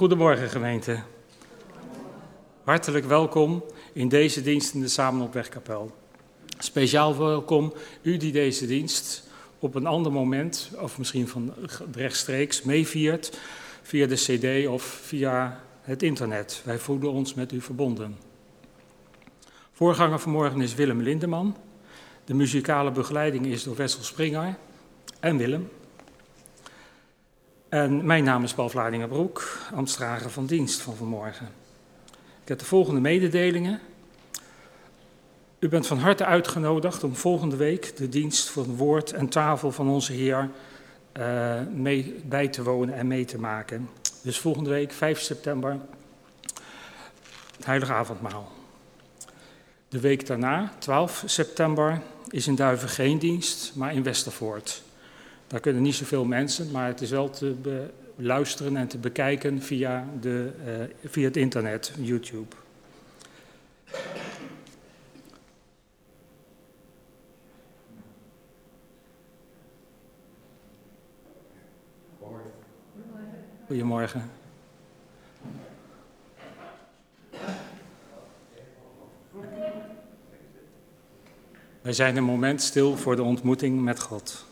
Goedemorgen gemeente. Hartelijk welkom in deze dienst in de Samen op Wegkapel. Speciaal welkom u die deze dienst op een ander moment, of misschien van rechtstreeks, meeviert via de cd of via het internet. Wij voelen ons met u verbonden. Voorganger vanmorgen is Willem Lindeman. De muzikale begeleiding is door Wessel Springer en Willem. En mijn naam is Paul Vladingerbroek, ambtsdrager van dienst van vanmorgen. Ik heb de volgende mededelingen. U bent van harte uitgenodigd om volgende week de dienst voor woord en tafel van onze Heer uh, mee, bij te wonen en mee te maken. Dus volgende week, 5 september, het Heilige Avondmaal. De week daarna, 12 september, is in Duiven geen dienst, maar in Westervoort. Daar kunnen niet zoveel mensen, maar het is wel te beluisteren en te bekijken via, de, uh, via het internet, YouTube. Goedemorgen. Wij zijn een moment stil voor de ontmoeting met God.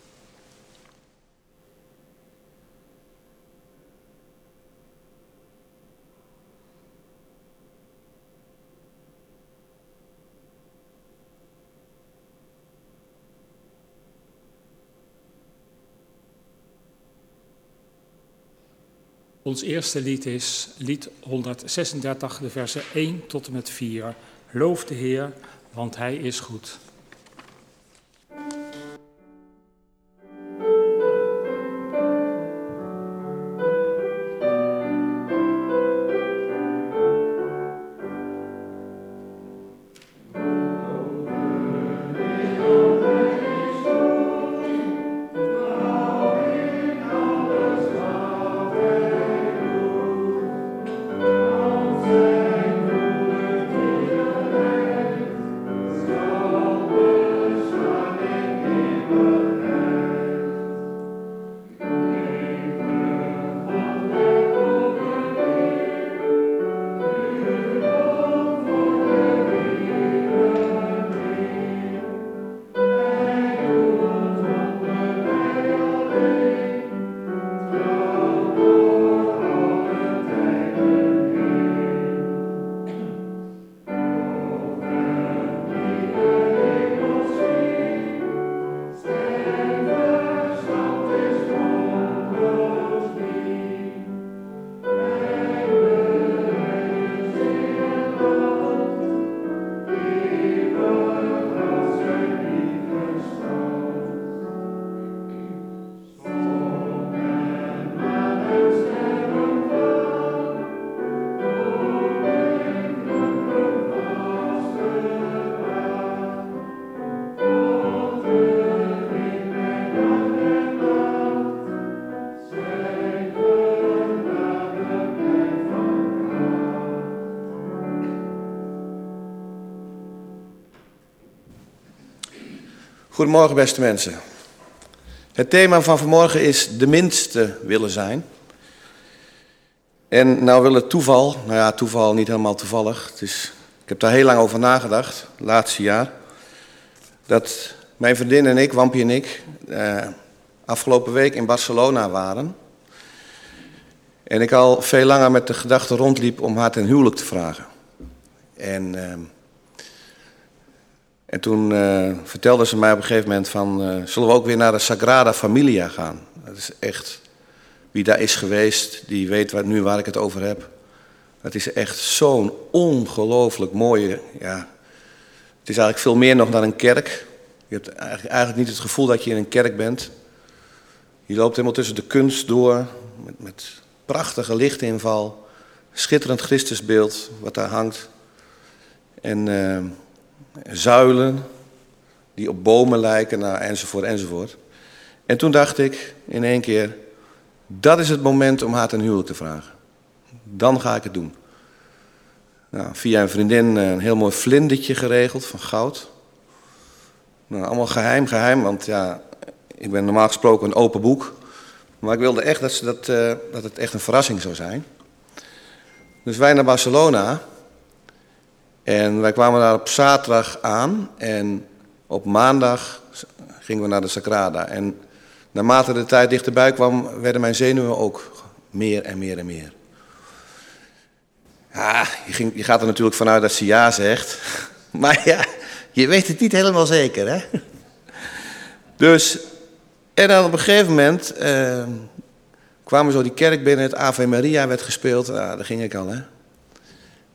Ons eerste lied is lied 136, de versen 1 tot en met 4. Loof de Heer, want Hij is goed. Goedemorgen beste mensen. Het thema van vanmorgen is de minste willen zijn. En nou wil het toeval, nou ja toeval niet helemaal toevallig. Ik heb daar heel lang over nagedacht, laatste jaar. Dat mijn vriendin en ik, Wampie en ik, eh, afgelopen week in Barcelona waren. En ik al veel langer met de gedachte rondliep om haar ten huwelijk te vragen. En... Eh, en toen uh, vertelde ze mij op een gegeven moment van, uh, zullen we ook weer naar de Sagrada Familia gaan? Dat is echt, wie daar is geweest, die weet nu waar ik het over heb. Het is echt zo'n ongelooflijk mooie, ja, het is eigenlijk veel meer nog dan een kerk. Je hebt eigenlijk, niet het gevoel dat je in een kerk bent. Je loopt helemaal tussen de kunst door, met, met prachtige lichtinval, schitterend Christusbeeld wat daar hangt. En... Uh, zuilen die op bomen lijken, nou, enzovoort, enzovoort. En toen dacht ik in één keer, dat is het moment om haar ten huwelijk te vragen. Dan ga ik het doen. Nou, via een vriendin eh, een heel mooi vlindertje geregeld van goud. Nou, allemaal geheim, geheim, want ja, ik ben normaal gesproken een open boek. Maar ik wilde echt dat, ze dat, uh, dat het echt een verrassing zou zijn. Dus wij naar Barcelona. En wij kwamen daar op zaterdag aan. En op maandag gingen we naar de Sagrada. En naarmate de tijd dichterbij kwam, werden mijn zenuwen ook meer en meer en meer. Ja, je, ging, je gaat er natuurlijk vanuit dat ze ja zegt. Maar ja, je weet het niet helemaal zeker, hè? Dus, en dan op een gegeven moment eh, kwamen we zo die kerk binnen, het Ave Maria werd gespeeld. Ja, daar ging ik al, hè?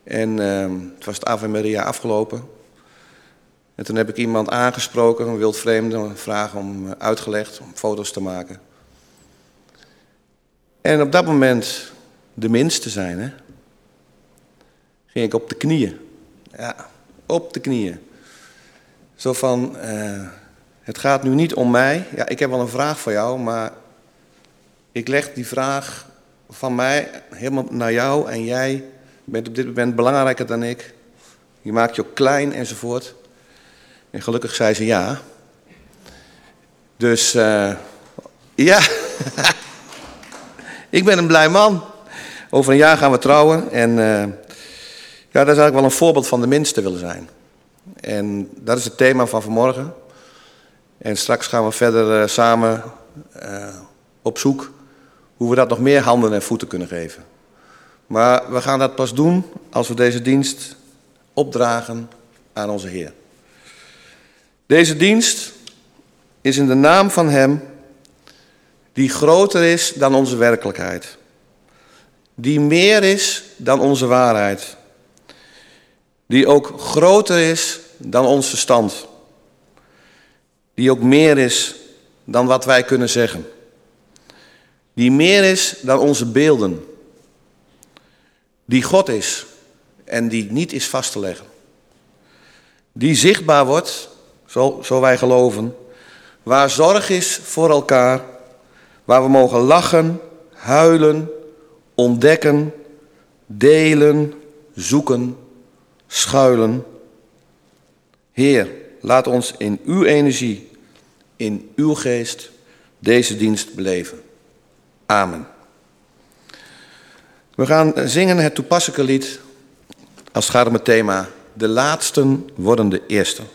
En uh, het was het Ave Maria afgelopen. En toen heb ik iemand aangesproken, een wildvreemde, vragen om eh, uitgelegd, om foto's te maken. En op dat moment de minste zijn, hè? Ging ik op de knieën. Ja, op de knieën. Zo van, uh, het gaat nu niet om mij. Ja, ik heb wel een vraag voor jou, maar ik leg die vraag van mij helemaal naar jou en jij bent op dit moment belangrijker dan ik. Je maakt je ook klein enzovoort. En gelukkig zei ze ja. Dus uh, ja, ik ben een blij man. Over een jaar gaan we trouwen en uh, ja, dat is eigenlijk wel een voorbeeld van de minste willen zijn. En dat is het thema van vanmorgen. En straks gaan we verder uh, samen op zoek hoe we dat nog meer handen en voeten kunnen geven. Maar we gaan dat pas doen als we deze dienst opdragen aan onze Heer. Deze dienst is in de naam van Hem die groter is dan onze werkelijkheid. Die meer is dan onze waarheid. Die ook groter is dan ons verstand. Die ook meer is dan wat wij kunnen zeggen. Die meer is dan onze beelden. Die God is en die niet is vast te leggen. Die zichtbaar wordt zo, zo wij geloven, waar zorg is voor elkaar, waar we mogen lachen, huilen, ontdekken, delen, zoeken, schuilen. Heer, laat ons in uw energie, in uw geest deze dienst beleven. Amen. We gaan zingen het toepasselijke lied als het gaat om het thema De laatsten worden de eersten.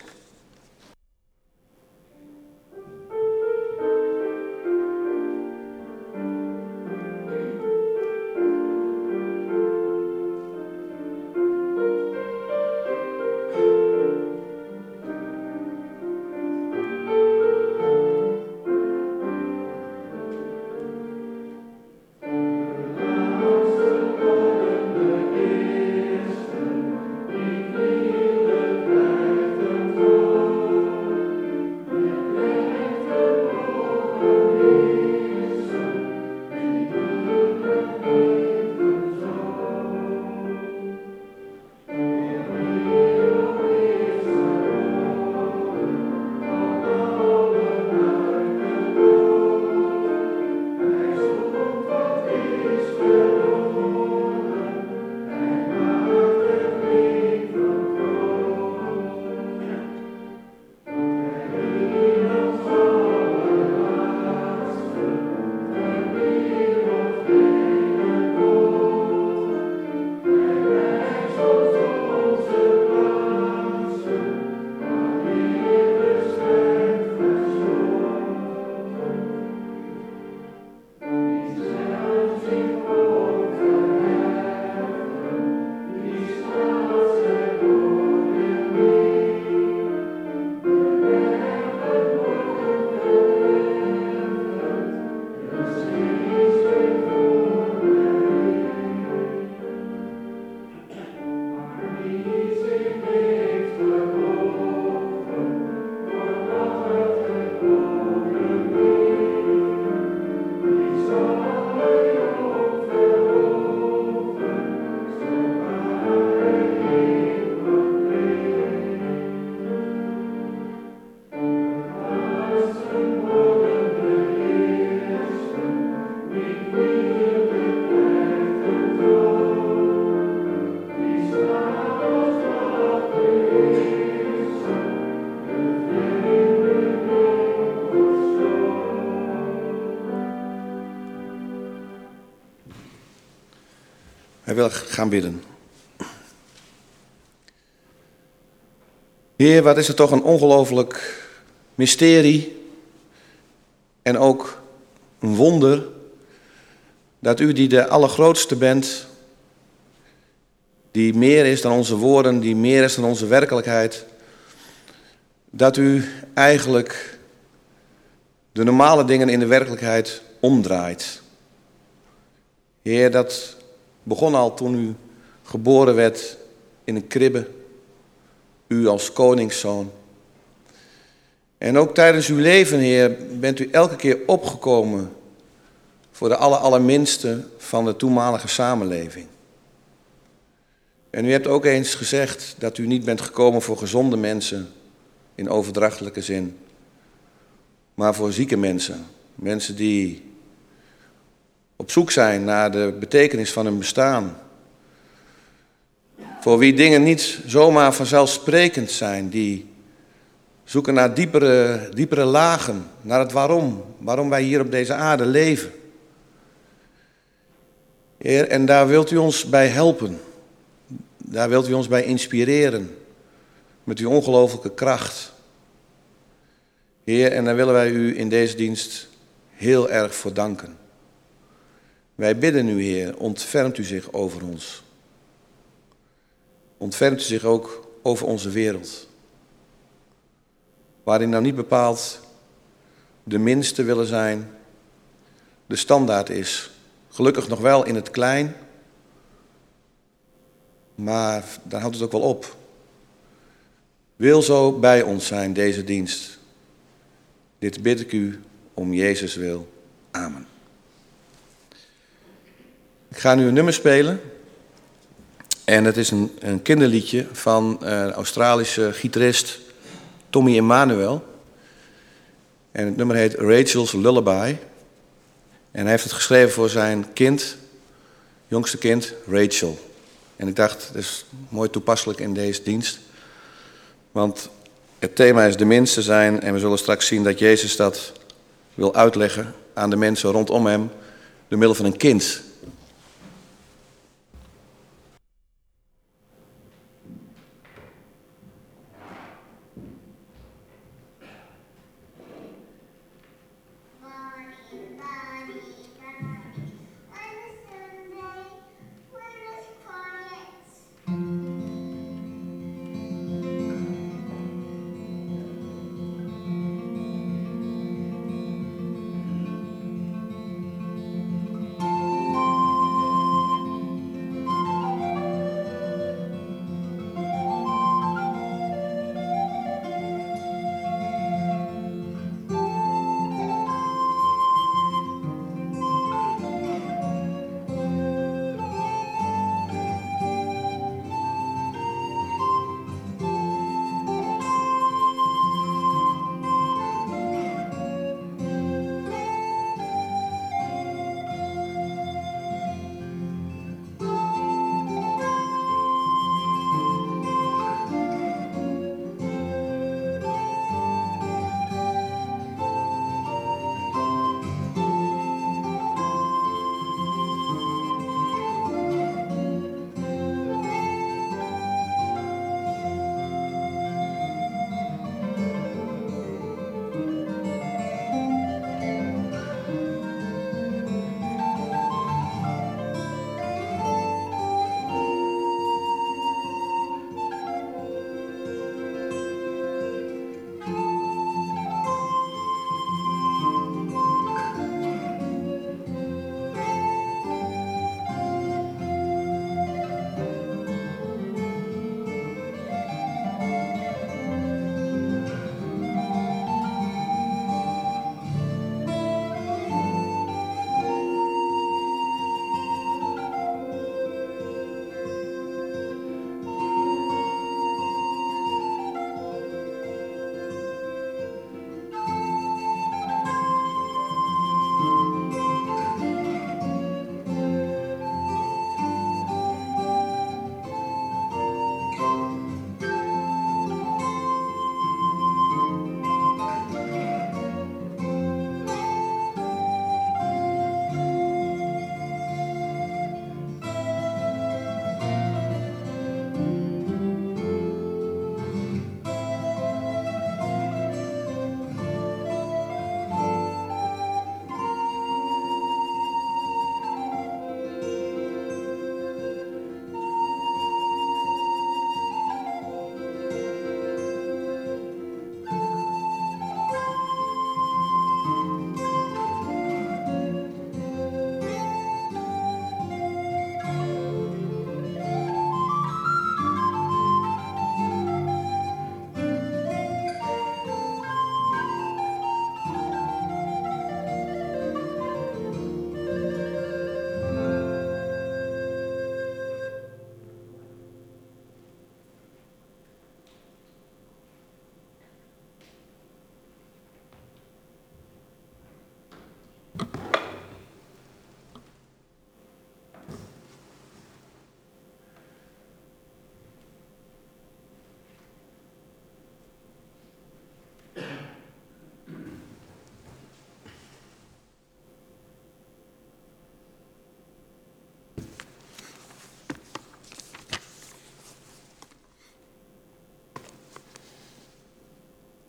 Wil gaan bidden. Heer, wat is het toch een ongelooflijk mysterie en ook een wonder dat u die de allergrootste bent, die meer is dan onze woorden, die meer is dan onze werkelijkheid, dat u eigenlijk de normale dingen in de werkelijkheid omdraait. Heer, dat begon al toen u geboren werd in een kribbe, u als koningszoon. En ook tijdens uw leven, Heer, bent u elke keer opgekomen voor de aller, allerminste van de toenmalige samenleving. En u hebt ook eens gezegd dat u niet bent gekomen voor gezonde mensen in overdrachtelijke zin, maar voor zieke mensen. Mensen die op zoek zijn naar de betekenis van hun bestaan. Voor wie dingen niet zomaar vanzelfsprekend zijn, die zoeken naar diepere, diepere lagen, naar het waarom, waarom wij hier op deze aarde leven. Heer, en daar wilt u ons bij helpen. Daar wilt u ons bij inspireren. Met uw ongelooflijke kracht. Heer, en daar willen wij u in deze dienst heel erg voor danken. Wij bidden u, Heer, ontfermt u zich over ons. Ontfermt u zich ook over onze wereld. Waarin nou niet bepaald de minste willen zijn, de standaard is. Gelukkig nog wel in het klein, maar daar houdt het ook wel op. Wil zo bij ons zijn, deze dienst. Dit bid ik u om Jezus wil. Amen. Ik ga nu een nummer spelen. En het is een, een kinderliedje van eh, Australische gitarist Tommy Emmanuel. En het nummer heet Rachel's Lullaby. En hij heeft het geschreven voor zijn kind, jongste kind, Rachel. En ik dacht, het is mooi toepasselijk in deze dienst. Want het thema is de minste zijn en we zullen straks zien dat Jezus dat wil uitleggen aan de mensen rondom hem door middel van een kind.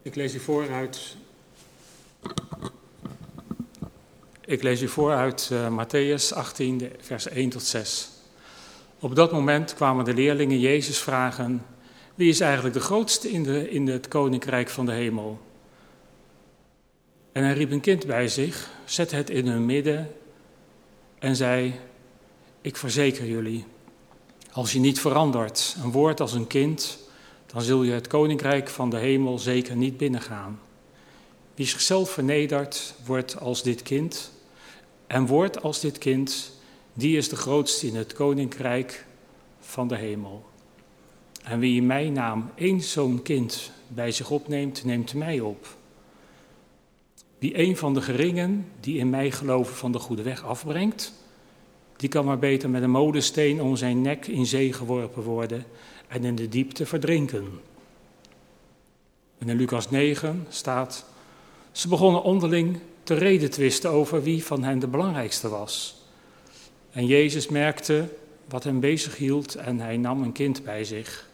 Ik lees u voor uit. Ik lees u voor uit uh, Matthäus 18, vers 1 tot 6. Op dat moment kwamen de leerlingen Jezus vragen: Wie is eigenlijk de grootste in, de, in het koninkrijk van de hemel? En hij riep een kind bij zich, zette het in hun midden en zei: Ik verzeker jullie, als je niet verandert, een woord als een kind, dan zul je het koninkrijk van de hemel zeker niet binnengaan. Wie zichzelf vernedert, wordt als dit kind en wordt als dit kind, die is de grootste in het koninkrijk van de hemel. En wie in mijn naam één zo'n kind bij zich opneemt, neemt mij op. Wie een van de geringen die in mij geloven van de goede weg afbrengt, die kan maar beter met een molensteen om zijn nek in zee geworpen worden en in de diepte verdrinken. En in Lucas 9 staat, ze begonnen onderling te reden twisten over wie van hen de belangrijkste was. En Jezus merkte wat hem bezig hield en hij nam een kind bij zich,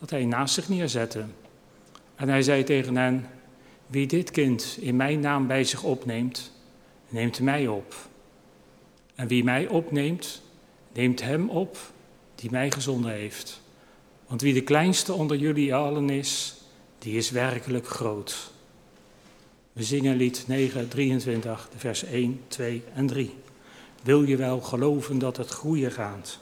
dat hij naast zich neerzette. En hij zei tegen hen, wie dit kind in mijn naam bij zich opneemt, neemt mij op. En wie mij opneemt, neemt hem op die mij gezonden heeft. Want wie de kleinste onder jullie allen is, die is werkelijk groot. We zingen lied 9, 23, de vers 1, 2 en 3. Wil je wel geloven dat het groeien gaat?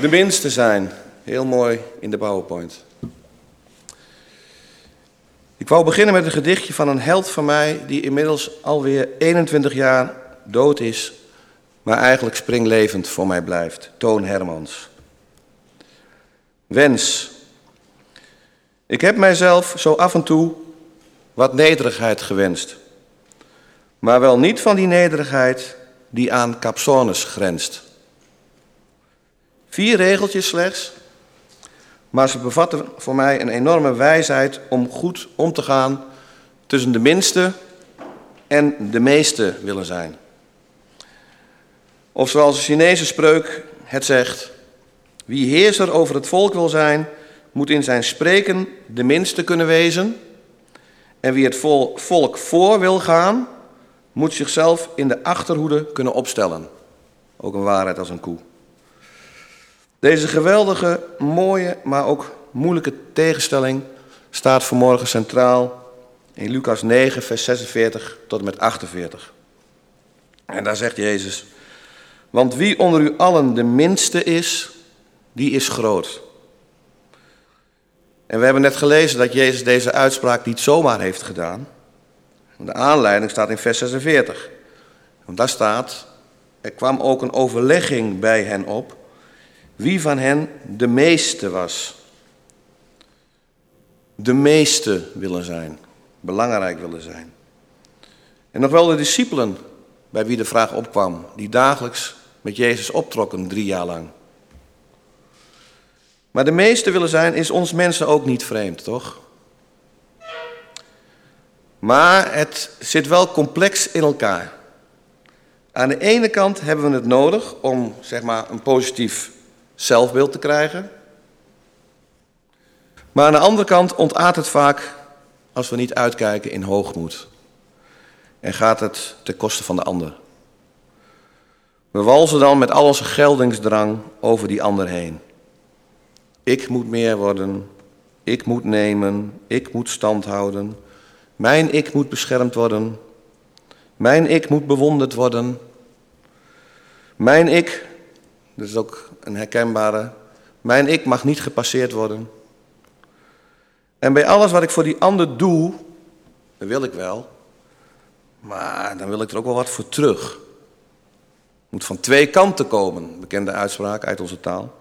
De minste zijn. Heel mooi in de PowerPoint. Ik wou beginnen met een gedichtje van een held van mij die inmiddels alweer 21 jaar dood is, maar eigenlijk springlevend voor mij blijft. Toon Hermans. Wens. Ik heb mijzelf zo af en toe wat nederigheid gewenst. Maar wel niet van die nederigheid die aan capsones grenst. Vier regeltjes slechts, maar ze bevatten voor mij een enorme wijsheid om goed om te gaan tussen de minste en de meeste willen zijn. Of zoals de Chinese spreuk het zegt, wie heerser over het volk wil zijn, moet in zijn spreken de minste kunnen wezen. En wie het volk voor wil gaan, moet zichzelf in de achterhoede kunnen opstellen. Ook een waarheid als een koe. Deze geweldige, mooie, maar ook moeilijke tegenstelling staat vanmorgen centraal in Lucas 9, vers 46 tot en met 48. En daar zegt Jezus, want wie onder u allen de minste is, die is groot. En we hebben net gelezen dat Jezus deze uitspraak niet zomaar heeft gedaan. De aanleiding staat in vers 46. Want daar staat, er kwam ook een overlegging bij hen op wie van hen de meeste was. De meeste willen zijn, belangrijk willen zijn. En nog wel de discipelen bij wie de vraag opkwam, die dagelijks met Jezus optrokken drie jaar lang. Maar de meeste willen zijn is ons mensen ook niet vreemd, toch? Maar het zit wel complex in elkaar. Aan de ene kant hebben we het nodig om zeg maar, een positief zelfbeeld te krijgen. Maar aan de andere kant ontaart het vaak, als we niet uitkijken, in hoogmoed. En gaat het ten koste van de ander. We walzen dan met al onze geldingsdrang over die ander heen. Ik moet meer worden, ik moet nemen, ik moet stand houden. Mijn ik moet beschermd worden. Mijn ik moet bewonderd worden. Mijn ik, dat is ook een herkenbare, mijn ik mag niet gepasseerd worden. En bij alles wat ik voor die ander doe, dat wil ik wel, maar dan wil ik er ook wel wat voor terug. Moet van twee kanten komen, bekende uitspraak uit onze taal.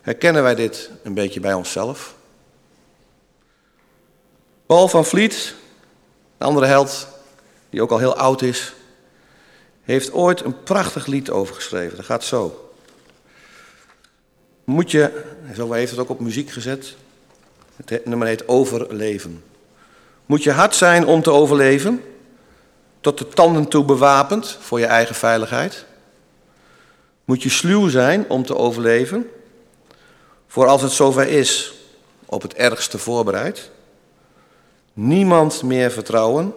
Herkennen wij dit een beetje bij onszelf? Paul van Vliet, een andere held, die ook al heel oud is, heeft ooit een prachtig lied over geschreven. Dat gaat zo. Moet je, zo heeft het ook op muziek gezet, het nummer heet Overleven. Moet je hard zijn om te overleven? Tot de tanden toe bewapend voor je eigen veiligheid? Moet je sluw zijn om te overleven? Voor als het zover is, op het ergste voorbereid? Niemand meer vertrouwen,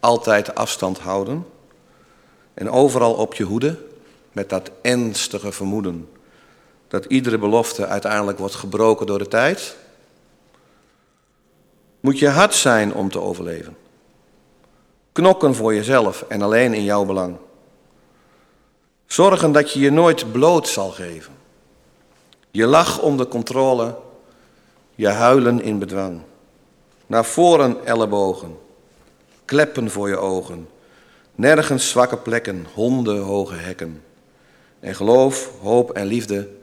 altijd afstand houden en overal op je hoede met dat ernstige vermoeden dat iedere belofte uiteindelijk wordt gebroken door de tijd? Moet je hard zijn om te overleven? Knokken voor jezelf en alleen in jouw belang. Zorgen dat je je nooit bloot zal geven. Je lach onder controle, je huilen in bedwang. Naar voren ellebogen, kleppen voor je ogen. Nergens zwakke plekken, honden hoge hekken. En geloof, hoop en liefde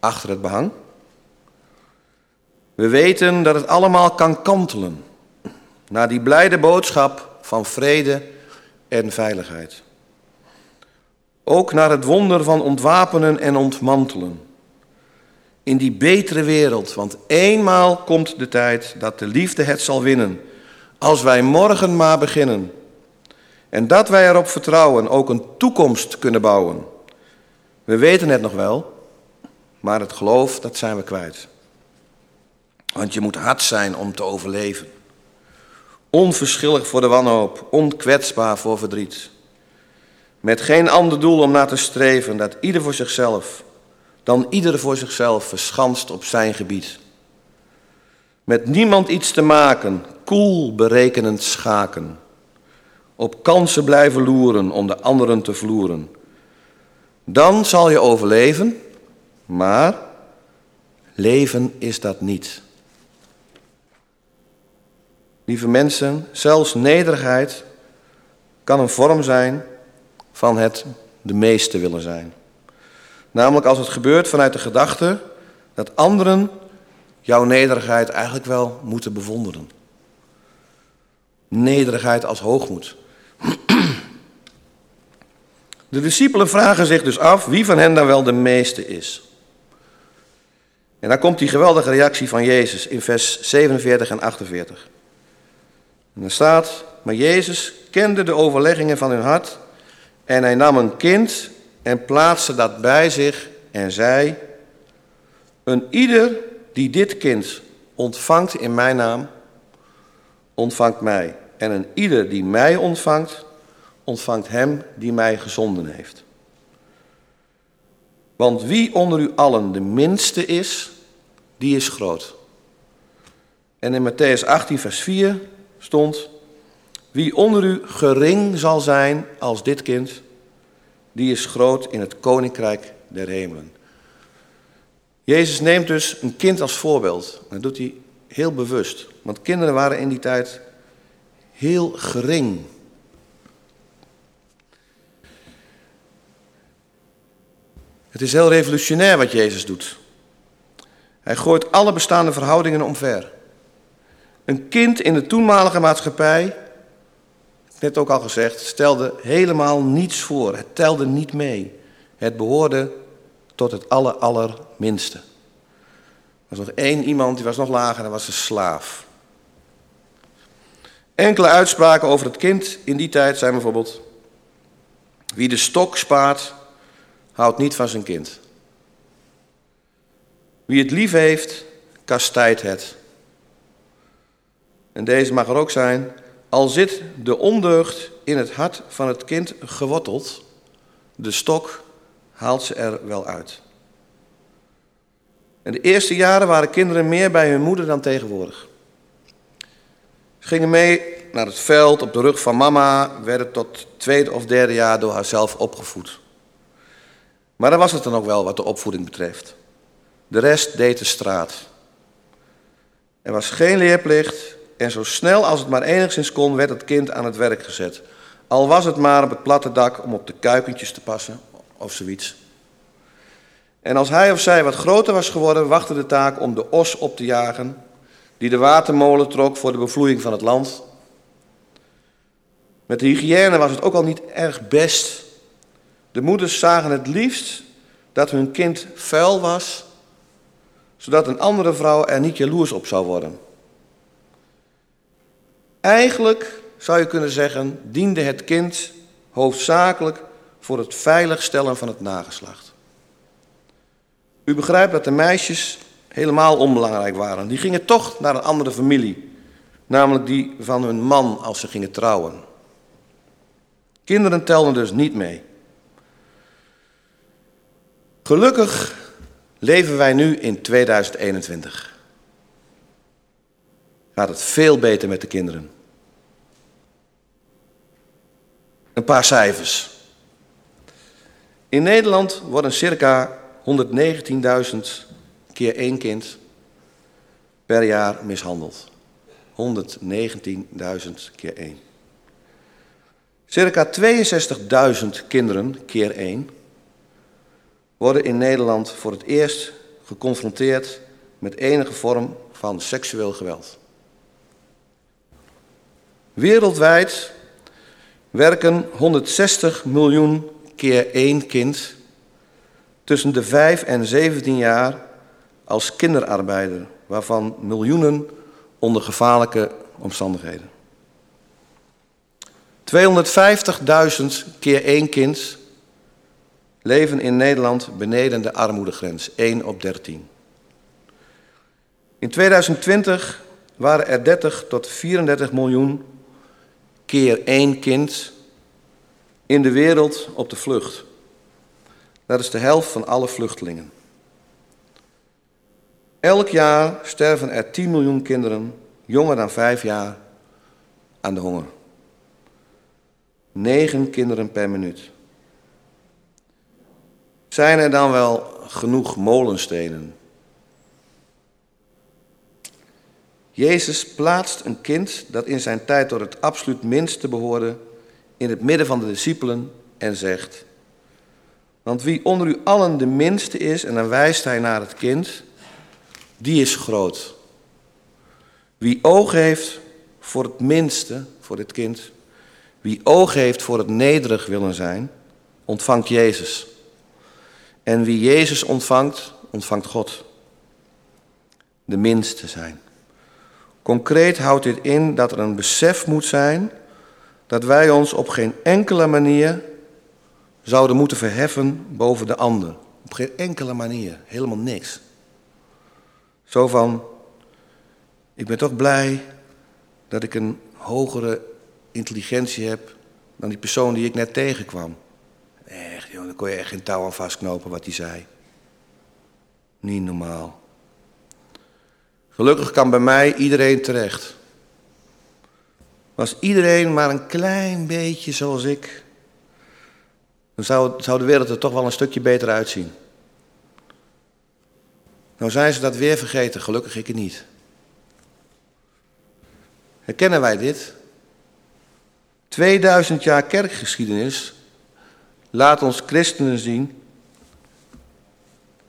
achter het behang. We weten dat het allemaal kan kantelen naar die blijde boodschap van vrede en veiligheid. Ook naar het wonder van ontwapenen en ontmantelen. In die betere wereld, want eenmaal komt de tijd dat de liefde het zal winnen. Als wij morgen maar beginnen. En dat wij erop vertrouwen ook een toekomst kunnen bouwen. We weten het nog wel, maar het geloof, dat zijn we kwijt. Want je moet hard zijn om te overleven. Onverschillig voor de wanhoop, onkwetsbaar voor verdriet. Met geen ander doel om naar te streven, dat ieder voor zichzelf, dan ieder voor zichzelf verschanst op zijn gebied. Met niemand iets te maken, koel berekenend schaken. Op kansen blijven loeren om de anderen te vloeren. Dan zal je overleven, maar leven is dat niet. Lieve mensen, zelfs nederigheid kan een vorm zijn van het de meeste willen zijn. Namelijk als het gebeurt vanuit de gedachte dat anderen jouw nederigheid eigenlijk wel moeten bewonderen. Nederigheid als hoogmoed. De discipelen vragen zich dus af wie van hen dan wel de meeste is. En dan komt die geweldige reactie van Jezus in vers 47 en 48. En er staat, maar Jezus kende de overleggingen van hun hart en hij nam een kind en plaatste dat bij zich en zei, een ieder die dit kind ontvangt in mijn naam, ontvangt mij. En een ieder die mij ontvangt, ontvangt hem die mij gezonden heeft. Want wie onder u allen de minste is, die is groot. En in Matthäus 18, vers 4 stond, wie onder u gering zal zijn als dit kind, die is groot in het koninkrijk der hemelen. Jezus neemt dus een kind als voorbeeld. Dat doet hij heel bewust. Want kinderen waren in die tijd heel gering. Het is heel revolutionair wat Jezus doet. Hij gooit alle bestaande verhoudingen omver. Een kind in de toenmalige maatschappij, net ook al gezegd, stelde helemaal niets voor. Het telde niet mee. Het behoorde tot het aller, allerminste. Er was nog één iemand, die was nog lager, dat was een slaaf. Enkele uitspraken over het kind in die tijd zijn bijvoorbeeld: Wie de stok spaart, houdt niet van zijn kind. Wie het lief heeft, kastijdt het. En deze mag er ook zijn. Al zit de ondeugd in het hart van het kind geworteld, de stok haalt ze er wel uit. En de eerste jaren waren kinderen meer bij hun moeder dan tegenwoordig. Ze gingen mee naar het veld op de rug van mama, werden tot tweede of derde jaar door haarzelf opgevoed. Maar dan was het dan ook wel wat de opvoeding betreft. De rest deed de straat. Er was geen leerplicht en zo snel als het maar enigszins kon werd het kind aan het werk gezet. Al was het maar op het platte dak om op de kuikentjes te passen of zoiets. En als hij of zij wat groter was geworden, wachtte de taak om de os op te jagen, die de watermolen trok voor de bevloeiing van het land. Met de hygiëne was het ook al niet erg best. De moeders zagen het liefst dat hun kind vuil was, zodat een andere vrouw er niet jaloers op zou worden. Eigenlijk zou je kunnen zeggen, diende het kind hoofdzakelijk voor het veiligstellen van het nageslacht. U begrijpt dat de meisjes helemaal onbelangrijk waren. Die gingen toch naar een andere familie, namelijk die van hun man als ze gingen trouwen. Kinderen telden dus niet mee. Gelukkig leven wij nu in 2021. Gaat het veel beter met de kinderen. Een paar cijfers. In Nederland worden circa 119.000 keer één kind per jaar mishandeld. 119.000 keer één. Circa 62.000 kinderen keer één worden in Nederland voor het eerst geconfronteerd met enige vorm van seksueel geweld. Wereldwijd werken 160 miljoen keer één kind tussen de 5 en 17 jaar als kinderarbeider, waarvan miljoenen onder gevaarlijke omstandigheden. 250.000 keer één kind leven in Nederland beneden de armoedegrens, 1 op 13. In 2020 waren er 30 tot 34 miljoen keer één kind in de wereld op de vlucht. Dat is de helft van alle vluchtelingen. Elk jaar sterven er 10 miljoen kinderen jonger dan 5 jaar aan de honger. 9 kinderen per minuut. Zijn er dan wel genoeg molenstenen? Jezus plaatst een kind dat in zijn tijd door het absoluut minste behoorde in het midden van de discipelen en zegt: Want wie onder u allen de minste is, en dan wijst hij naar het kind, die is groot. Wie oog heeft voor het minste, voor dit kind, wie oog heeft voor het nederig willen zijn, ontvangt Jezus. En wie Jezus ontvangt, ontvangt God. De minste zijn. Concreet houdt dit in dat er een besef moet zijn dat wij ons op geen enkele manier zouden moeten verheffen boven de ander. Op geen enkele manier, helemaal niks. Zo van, ik ben toch blij dat ik een hogere intelligentie heb dan die persoon die ik net tegenkwam. Echt, daar kon je echt geen touw aan vastknopen wat hij zei. Niet normaal. Gelukkig kan bij mij iedereen terecht. Was iedereen maar een klein beetje zoals ik, dan zou, zou de wereld er toch wel een stukje beter uitzien. Nou zijn ze dat weer vergeten, gelukkig ik het niet. Herkennen wij dit? 2000 jaar kerkgeschiedenis laat ons christenen zien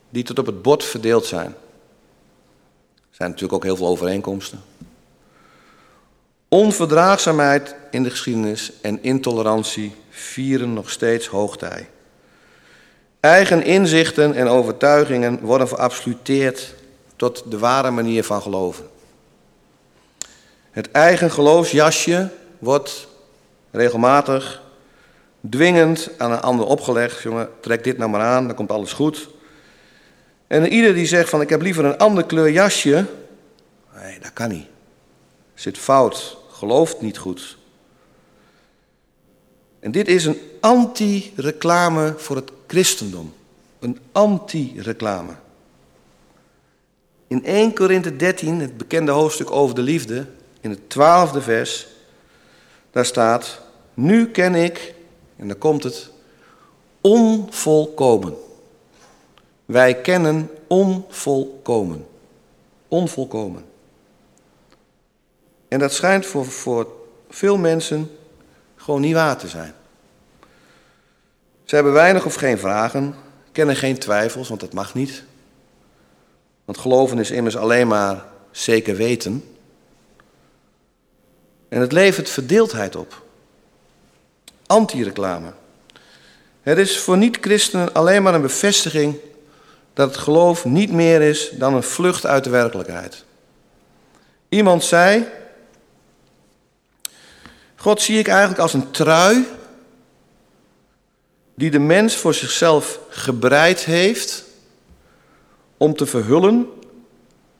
die tot op het bord verdeeld zijn. Er zijn natuurlijk ook heel veel overeenkomsten. Onverdraagzaamheid in de geschiedenis en intolerantie vieren nog steeds hoogtij. Eigen inzichten en overtuigingen worden verabsoluteerd tot de ware manier van geloven. Het eigen geloofsjasje wordt regelmatig dwingend aan een ander opgelegd. Jongen, trek dit nou maar aan, dan komt alles goed. En ieder die zegt van ik heb liever een ander kleur jasje, nee, dat kan niet. Zit fout, gelooft niet goed. En dit is een anti-reclame voor het christendom. Een anti-reclame. In 1 Korinthe 13, het bekende hoofdstuk over de liefde, in het twaalfde vers, daar staat, nu ken ik, en dan komt het, onvolkomen. Wij kennen onvolkomen. Onvolkomen. En dat schijnt voor, voor veel mensen gewoon niet waar te zijn. Ze hebben weinig of geen vragen, kennen geen twijfels, want dat mag niet. Want geloven is immers alleen maar zeker weten. En het levert verdeeldheid op. Anti-reclame. Het is voor niet-christenen alleen maar een bevestiging dat het geloof niet meer is dan een vlucht uit de werkelijkheid. Iemand zei: God zie ik eigenlijk als een trui die de mens voor zichzelf gebreid heeft om te verhullen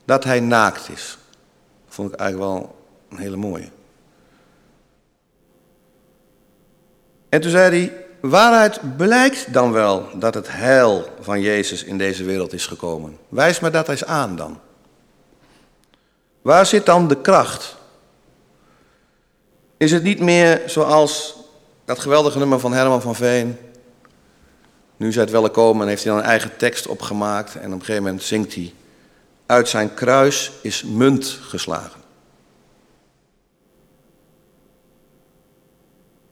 dat hij naakt is. Dat vond ik eigenlijk wel een hele mooie. En toen zei hij, waaruit blijkt dan wel dat het heil van Jezus in deze wereld is gekomen? Wijs me dat eens aan dan. Waar zit dan de kracht? Is het niet meer zoals dat geweldige nummer van Herman van Veen? Nu zij het wel komen en heeft hij dan een eigen tekst opgemaakt en op een gegeven moment zingt hij. Uit zijn kruis is munt geslagen.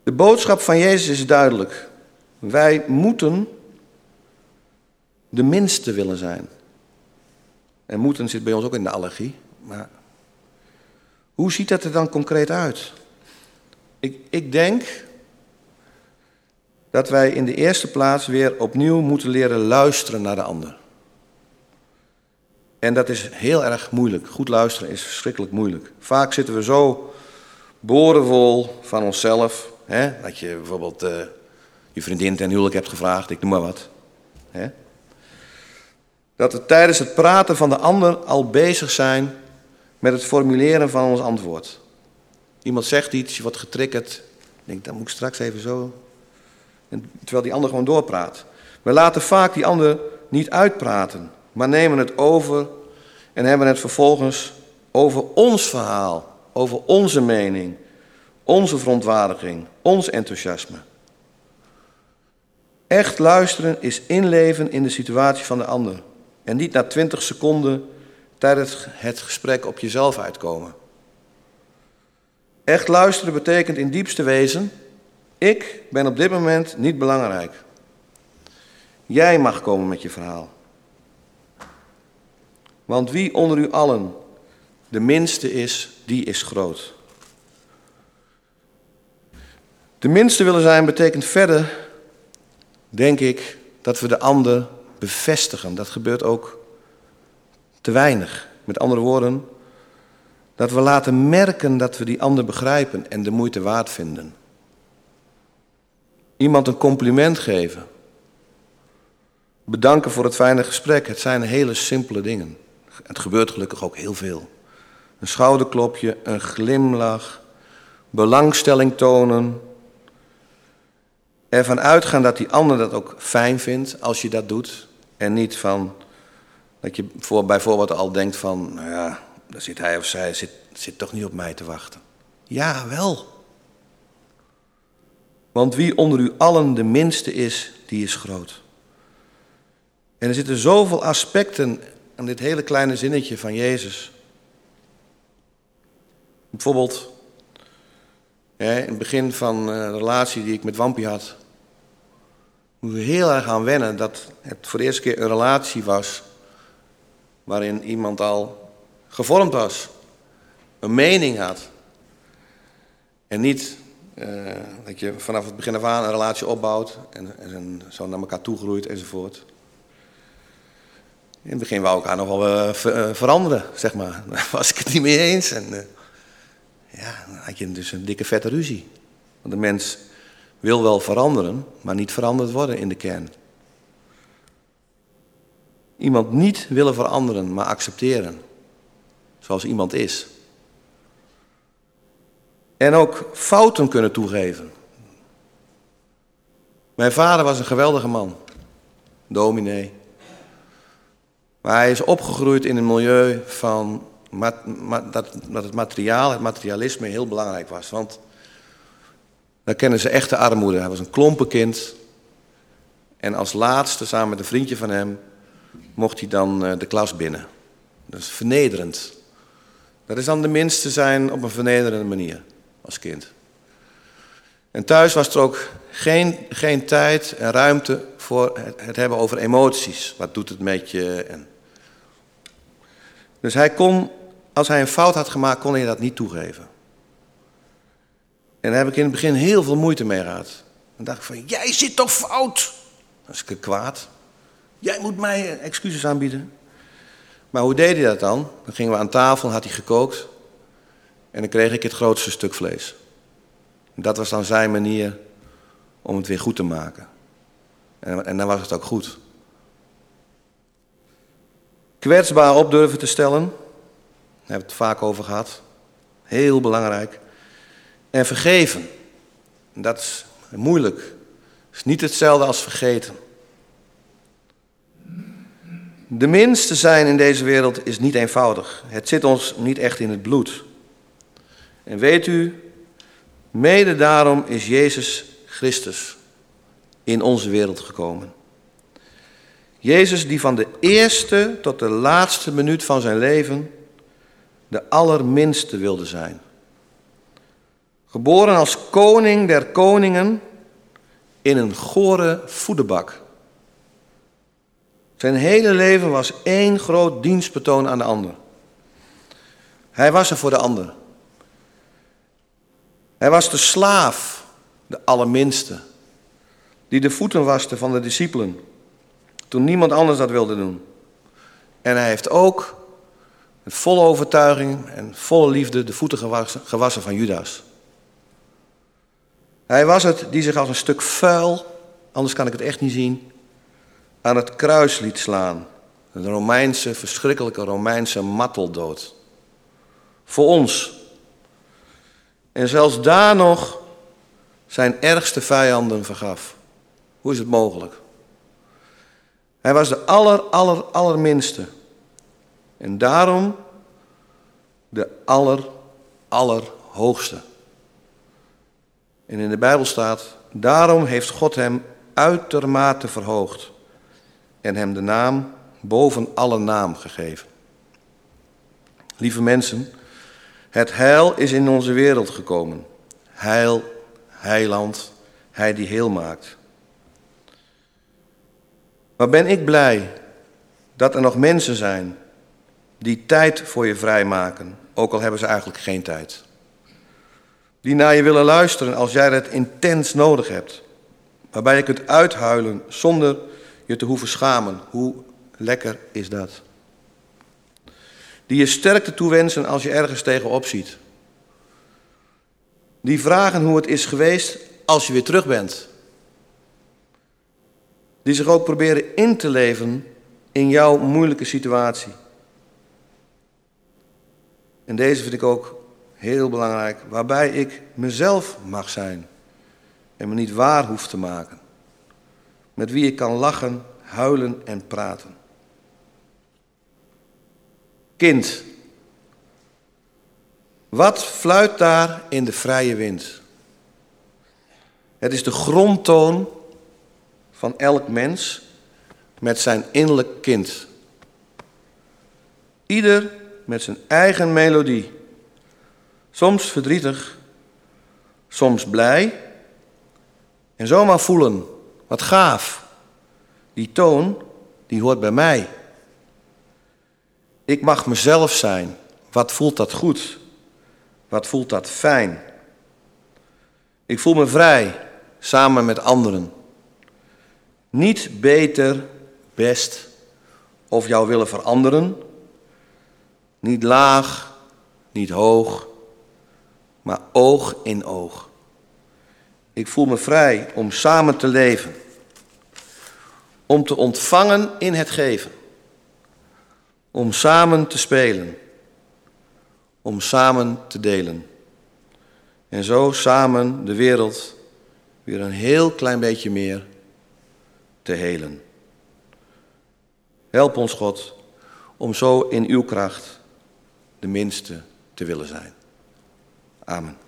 De boodschap van Jezus is duidelijk. Wij moeten de minste willen zijn. En moeten zit bij ons ook in de allergie. Maar hoe ziet dat er dan concreet uit? Ik, ik denk dat wij in de eerste plaats weer opnieuw moeten leren luisteren naar de ander. En dat is heel erg moeilijk. Goed luisteren is verschrikkelijk moeilijk. Vaak zitten we zo borenvol van onszelf. Hè? Dat je bijvoorbeeld uh, je vriendin ten huwelijk hebt gevraagd, ik noem maar wat. Hè? Dat we tijdens het praten van de ander al bezig zijn met het formuleren van ons antwoord. Iemand zegt iets, je wordt getriggerd. Denk, dan moet ik straks even zo. En terwijl die ander gewoon doorpraat. We laten vaak die ander niet uitpraten, maar nemen het over en hebben het vervolgens over ons verhaal, over onze mening, onze verontwaardiging, ons enthousiasme. Echt luisteren is inleven in de situatie van de ander en niet na twintig seconden tijdens het gesprek op jezelf uitkomen. Echt luisteren betekent in diepste wezen, ik ben op dit moment niet belangrijk. Jij mag komen met je verhaal. Want wie onder u allen de minste is, die is groot. De minste willen zijn betekent verder, denk ik, dat we de ander bevestigen. Dat gebeurt ook te weinig. Met andere woorden, dat we laten merken dat we die ander begrijpen en de moeite waard vinden. Iemand een compliment geven. Bedanken voor het fijne gesprek. Het zijn hele simpele dingen. Het gebeurt gelukkig ook heel veel. Een schouderklopje, een glimlach, belangstelling tonen. Ervan uitgaan dat die ander dat ook fijn vindt als je dat doet. En niet van dat je voor, bijvoorbeeld al denkt van, nou ja, daar zit hij of zij zit, zit toch niet op mij te wachten. Ja, wel. Want wie onder u allen de minste is, die is groot. En er zitten zoveel aspecten aan dit hele kleine zinnetje van Jezus. Bijvoorbeeld, in het begin van eh, de relatie die ik met Wampie had, we heel erg aan wennen dat het voor de eerste keer een relatie was waarin iemand al gevormd was, een mening had. En niet uh, dat je vanaf het begin af aan een relatie opbouwt en, zo naar elkaar toegroeit enzovoort. In het begin wou ik haar nog wel uh, veranderen, zeg maar. Daar was ik het niet mee eens. En, Ja, dan had je dus een dikke vette ruzie. Want de mens wil wel veranderen, maar niet veranderd worden in de kern. Iemand niet willen veranderen, maar accepteren. Zoals iemand is. En ook fouten kunnen toegeven. Mijn vader was een geweldige man. Dominee. Maar hij is opgegroeid in een milieu van dat, het materiaal, het materialisme heel belangrijk was. Want daar kennen ze echte armoede. Hij was een klompenkind. En als laatste, samen met een vriendje van hem, mocht hij dan eh, de klas binnen. Dat is vernederend. Dat is dan de minste zijn op een vernederende manier als kind. En thuis was er ook geen, geen tijd en ruimte voor het, het hebben over emoties. Wat doet het met je? En... Dus hij kon, als hij een fout had gemaakt, kon hij dat niet toegeven. En daar heb ik in het begin heel veel moeite mee gehad. Dan dacht ik van, jij zit toch fout? Dan is ik kwaad. Jij moet mij excuses aanbieden. Maar hoe deed hij dat dan? Dan gingen we aan tafel, had hij gekookt. En dan kreeg ik het grootste stuk vlees. Dat was dan zijn manier om het weer goed te maken. En, en dan was het ook goed. Kwetsbaar op durven te stellen. Daar hebben we het vaak over gehad. Heel belangrijk. En vergeven. Dat is moeilijk. Het is niet hetzelfde als vergeten. De minste zijn in deze wereld is niet eenvoudig. Het zit ons niet echt in het bloed. En weet u, mede daarom is Jezus Christus in onze wereld gekomen. Jezus die van de eerste tot de laatste minuut van zijn leven de allerminste wilde zijn. Geboren als koning der koningen in een gore voederbak. Zijn hele leven was één groot dienstbetoon aan de ander. Hij was er voor de ander. Hij was de slaaf, de allerminste, die de voeten waste van de discipelen, toen niemand anders dat wilde doen. En hij heeft ook met volle overtuiging en volle liefde de voeten gewassen van Judas. Hij was het die zich als een stuk vuil, anders kan ik het echt niet zien, aan het kruis liet slaan. Een Romeinse, verschrikkelijke Romeinse marteldood. Voor ons. En zelfs daar nog zijn ergste vijanden vergaf. Hoe is het mogelijk? Hij was de aller, aller, allerminste. En daarom de aller, allerhoogste. En in de Bijbel staat, daarom heeft God hem uitermate verhoogd en hem de naam boven alle naam gegeven. Lieve mensen, het heil is in onze wereld gekomen. Heil, heiland, hij die heel maakt. Maar ben ik blij dat er nog mensen zijn die tijd voor je vrijmaken, ook al hebben ze eigenlijk geen tijd. Die naar je willen luisteren als jij het intens nodig hebt. Waarbij je kunt uithuilen zonder je te hoeven schamen. Hoe lekker is dat? Die je sterkte toewensen als je ergens tegenop ziet. Die vragen hoe het is geweest als je weer terug bent. Die zich ook proberen in te leven in jouw moeilijke situatie. En deze vind ik ook heel belangrijk, waarbij ik mezelf mag zijn en me niet waar hoef te maken met wie ik kan lachen, huilen en praten. Kind, wat fluit daar in de vrije wind? Het is de grondtoon van elk mens met zijn innerlijk kind. Ieder met zijn eigen melodie. Soms verdrietig, soms blij. En zomaar voelen wat gaaf. Die toon, die hoort bij mij. Ik mag mezelf zijn. Wat voelt dat goed? Wat voelt dat fijn? Ik voel me vrij, samen met anderen. Niet beter, best, of jou willen veranderen. Niet laag, niet hoog, maar oog in oog. Ik voel me vrij om samen te leven, om te ontvangen in het geven, om samen te spelen, om samen te delen. En zo samen de wereld weer een heel klein beetje meer te helen. Help ons, God, om zo in uw kracht de minste te willen zijn. Amen.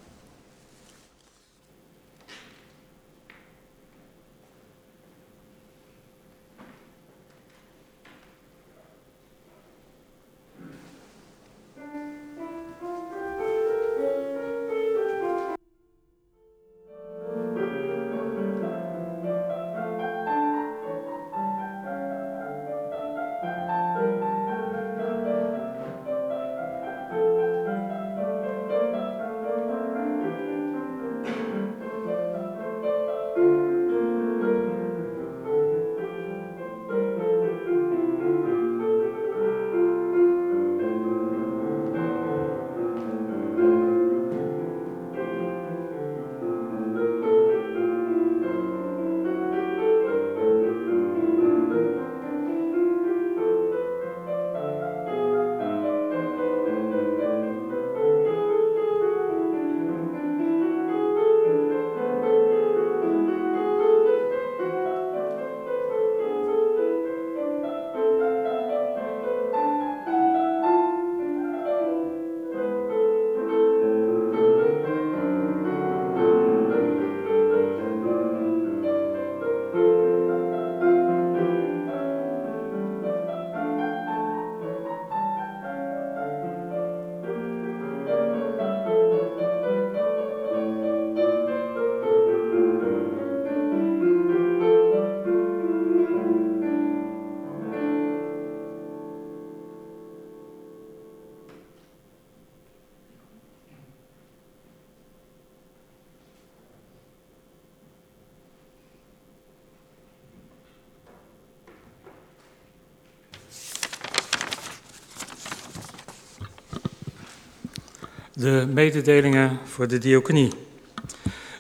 De mededelingen voor de diaconie.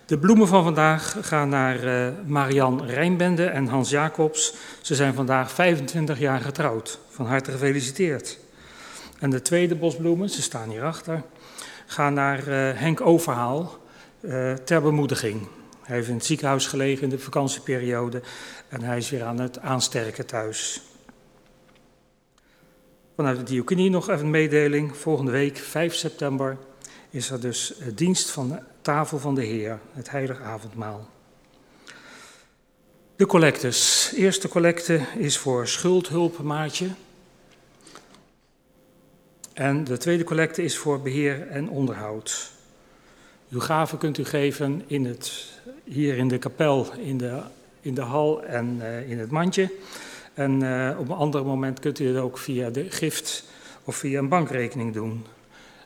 De bloemen van vandaag gaan naar uh, Marian Rijnbende en Hans Jacobs. Ze zijn vandaag 25 jaar getrouwd. Van harte gefeliciteerd. En de tweede bosbloemen, ze staan hierachter, gaan naar uh, Henk Overhaal uh, ter bemoediging. Hij heeft in het ziekenhuis gelegen in de vakantieperiode en hij is weer aan het aansterken thuis. Vanuit de diaconie nog even een mededeling. Volgende week, 5 september, is er dus dienst van de tafel van de Heer, het heilige avondmaal. De collectes. Eerste collecte is voor schuldhulpmaatje. En de tweede collecte is voor beheer en onderhoud. Uw gaven kunt u geven in het, hier in de kapel, in de, in de hal en uh, in het mandje. En uh, op een ander moment kunt u het ook via de gift of via een bankrekening doen.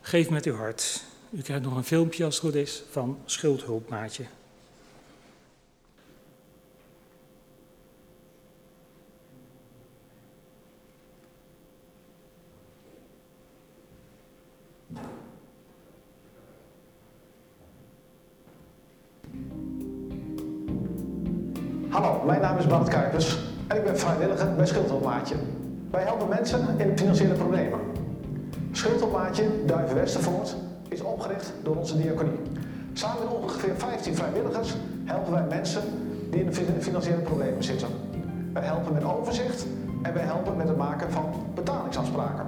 Geef met uw hart. U krijgt nog een filmpje als het goed is van Schuldhulpmaatje. Bij. Wij helpen mensen in financiële problemen. Schuldhulpmaatje Duiven Westervoort is opgericht door onze diaconie. Samen met ongeveer 15 vrijwilligers helpen wij mensen die in financiële problemen zitten. Wij helpen met overzicht en wij helpen met het maken van betalingsafspraken.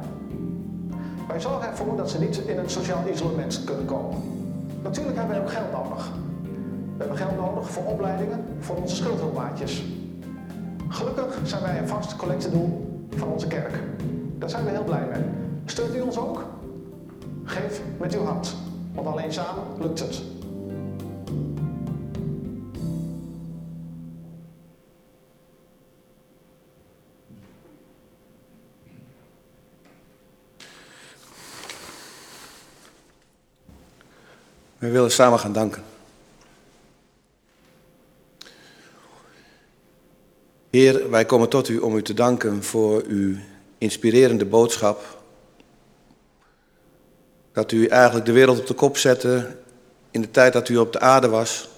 Wij zorgen ervoor dat ze niet in een sociaal isolement kunnen komen. Natuurlijk hebben we ook geld nodig. We hebben geld nodig voor opleidingen voor onze schuldhulpmaatjes. Gelukkig zijn wij een vast collectedoel van onze kerk. Daar zijn we heel blij mee. Steunt u ons ook? Geef met uw hand, want alleen samen lukt het. We willen samen gaan danken. Heer, wij komen tot u om u te danken voor uw inspirerende boodschap. Dat u eigenlijk de wereld op de kop zette in de tijd dat u op de aarde was,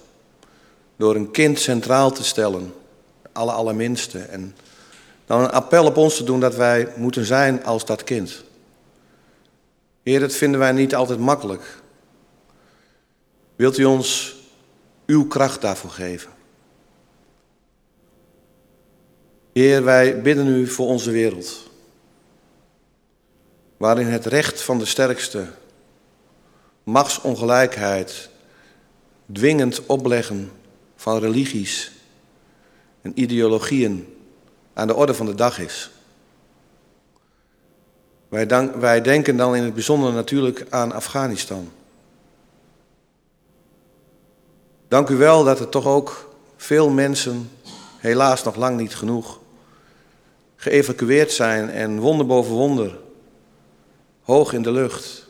door een kind centraal te stellen, alle allerminste. En dan een appel op ons te doen dat wij moeten zijn als dat kind. Heer, dat vinden wij niet altijd makkelijk. Wilt u ons uw kracht daarvoor geven? Heer, wij bidden u voor onze wereld, waarin het recht van de sterkste, machtsongelijkheid, dwingend opleggen van religies en ideologieën aan de orde van de dag is. Wij, wij denken dan in het bijzonder natuurlijk aan Afghanistan. Dank u wel dat er toch ook veel mensen, helaas nog lang niet genoeg, geëvacueerd zijn en wonder boven wonder, hoog in de lucht.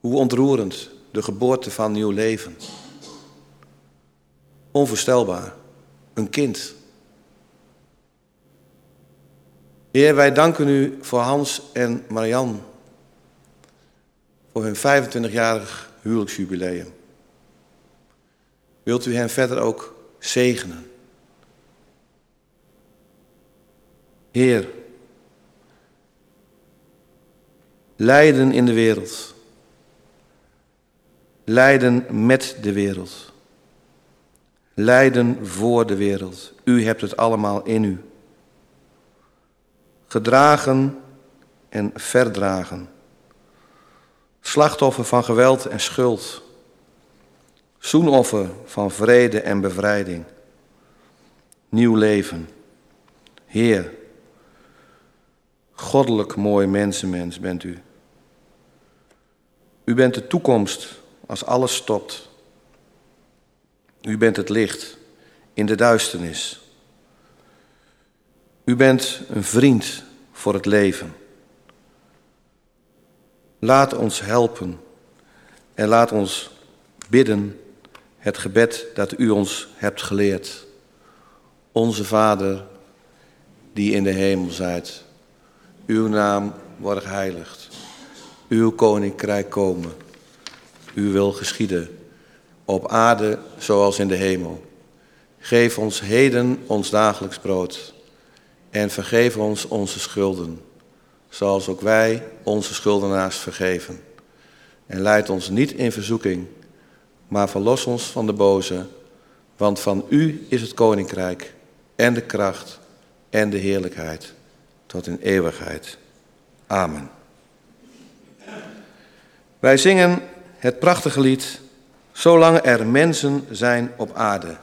Hoe ontroerend de geboorte van nieuw leven. Onvoorstelbaar, een kind. Heer, wij danken u voor Hans en Marian, voor hun 25-jarig huwelijksjubileum. Wilt u hen verder ook zegenen? Heer, lijden in de wereld, lijden met de wereld, lijden voor de wereld. U hebt het allemaal in u. Gedragen en verdragen. Slachtoffer van geweld en schuld. Zoenoffer van vrede en bevrijding. Nieuw leven. Heer, goddelijk mooi mensenmens bent u. U bent de toekomst als alles stopt. U bent het licht in de duisternis. U bent een vriend voor het leven. Laat ons helpen en laat ons bidden het gebed dat u ons hebt geleerd. Onze Vader, die in de hemel zijt, uw naam wordt geheiligd, uw koninkrijk komen, uw wil geschieden, op aarde zoals in de hemel. Geef ons heden ons dagelijks brood en vergeef ons onze schulden, zoals ook wij onze schuldenaars vergeven. En leid ons niet in verzoeking, maar verlos ons van de boze, want van u is het koninkrijk en de kracht en de heerlijkheid tot in eeuwigheid. Amen. Wij zingen het prachtige lied Zolang er mensen zijn op aarde.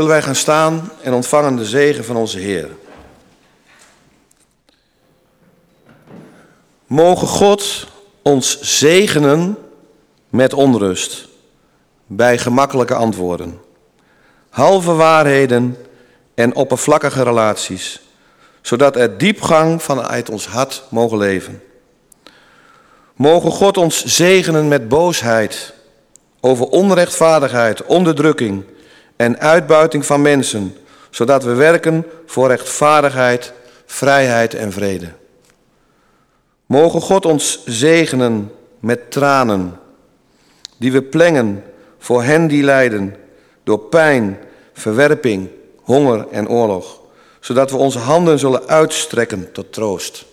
Zullen wij gaan staan en ontvangen de zegen van onze Heer. Mogen God ons zegenen met onrust bij gemakkelijke antwoorden, halve waarheden en oppervlakkige relaties, zodat er diepgang vanuit ons hart mogen leven. Mogen God ons zegenen met boosheid over onrechtvaardigheid, onderdrukking en uitbuiting van mensen, zodat we werken voor rechtvaardigheid, vrijheid en vrede. Mogen God ons zegenen met tranen, die we plengen voor hen die lijden door pijn, verwerping, honger en oorlog, zodat we onze handen zullen uitstrekken tot troost.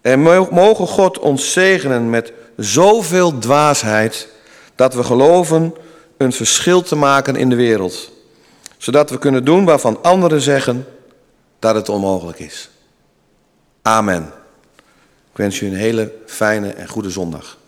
En mogen God ons zegenen met zoveel dwaasheid dat we geloven een verschil te maken in de wereld, zodat we kunnen doen waarvan anderen zeggen dat het onmogelijk is. Amen. Ik wens u een hele fijne en goede zondag.